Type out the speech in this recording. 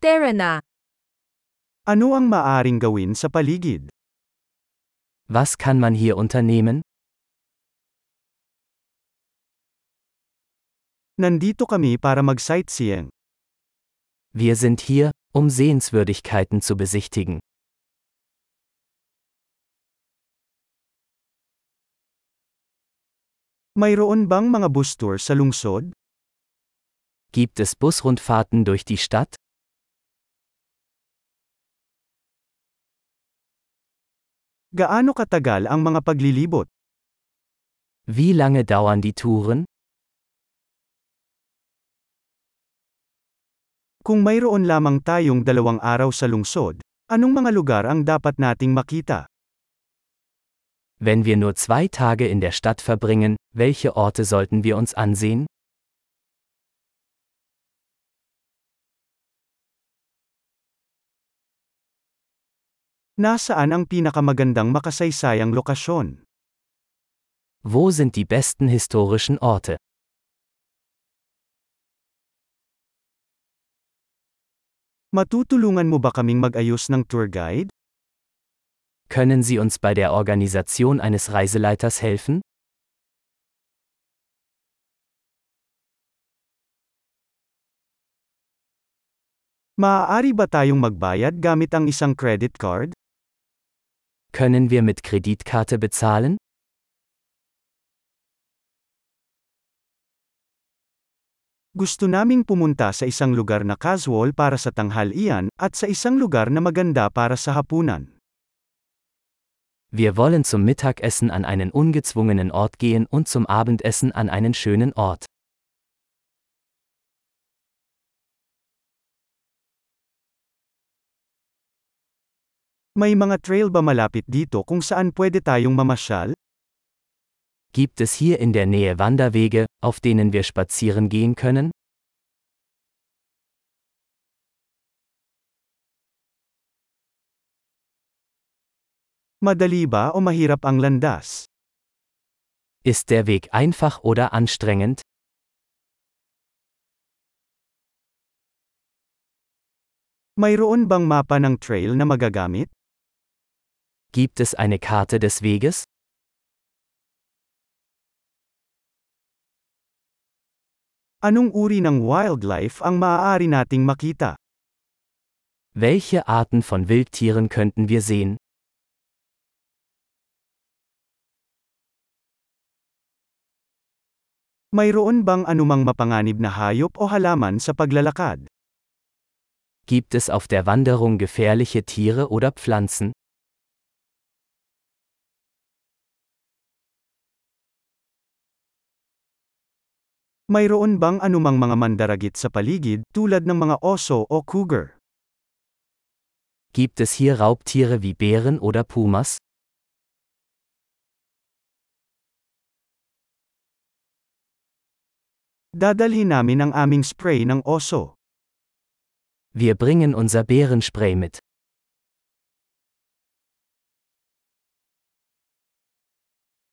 Tara na! Ano ang maaring gawin sa paligid? Was kann man hier unternehmen? Nandito kami para mag-sightseeing. Wir sind hier, um Sehenswürdigkeiten zu besichtigen. Mayroon bang mga bus tour sa lungsod? Gibt es Busrundfahrten durch die Stadt? Gaano katagal ang mga paglilibot? Wie lange dauern die Touren? Kung mayroon lamang tayong dalawang araw sa lungsod, anong mga lugar ang dapat nating makita? Wenn wir nur zwei Tage in der Stadt verbringen, welche Orte sollten wir uns ansehen? Nasaan ang pinakamagandang makasaysayang lokasyon? Wo sind die besten historischen Orte? Matutulungan mo ba kaming mag-ayos ng tour guide? Können Sie uns bei der Organisation eines Reiseleiters helfen? Maaari ba tayong magbayad gamit ang isang credit card? Können wir mit Kreditkarte bezahlen? Gusto naming pumunta sa isang lugar na casual para sa tanghalian, at sa isang lugar na maganda para sa hapunan. Wir wollen zum Mittagessen an einen ungezwungenen Ort gehen und zum Abendessen an einen schönen Ort. May mga trail ba malapit dito kung saan pwede tayong mamasyal? Gibt es hier in der Nähe Wanderwege, auf denen wir spazieren gehen können? Madali ba o mahirap ang landas? Ist der Weg einfach oder anstrengend? Mayroon bang mapa ng trail na magagamit? Gibt es eine Karte des Weges? Anong uri ng wildlife ang maaari nating makita? Welche Arten von Wildtieren könnten wir sehen? Mayroon bang anumang mapanganib na hayop o halaman sa paglalakad? Gibt es auf der Wanderung gefährliche Tiere oder Pflanzen? Mayroon bang anumang mga mandaragit sa paligid tulad ng mga oso o cougar? Gibt es hier Raubtiere wie Bären oder Pumas? Dadalhin namin ang aming spray ng oso. Wir bringen unser Bärenspray mit.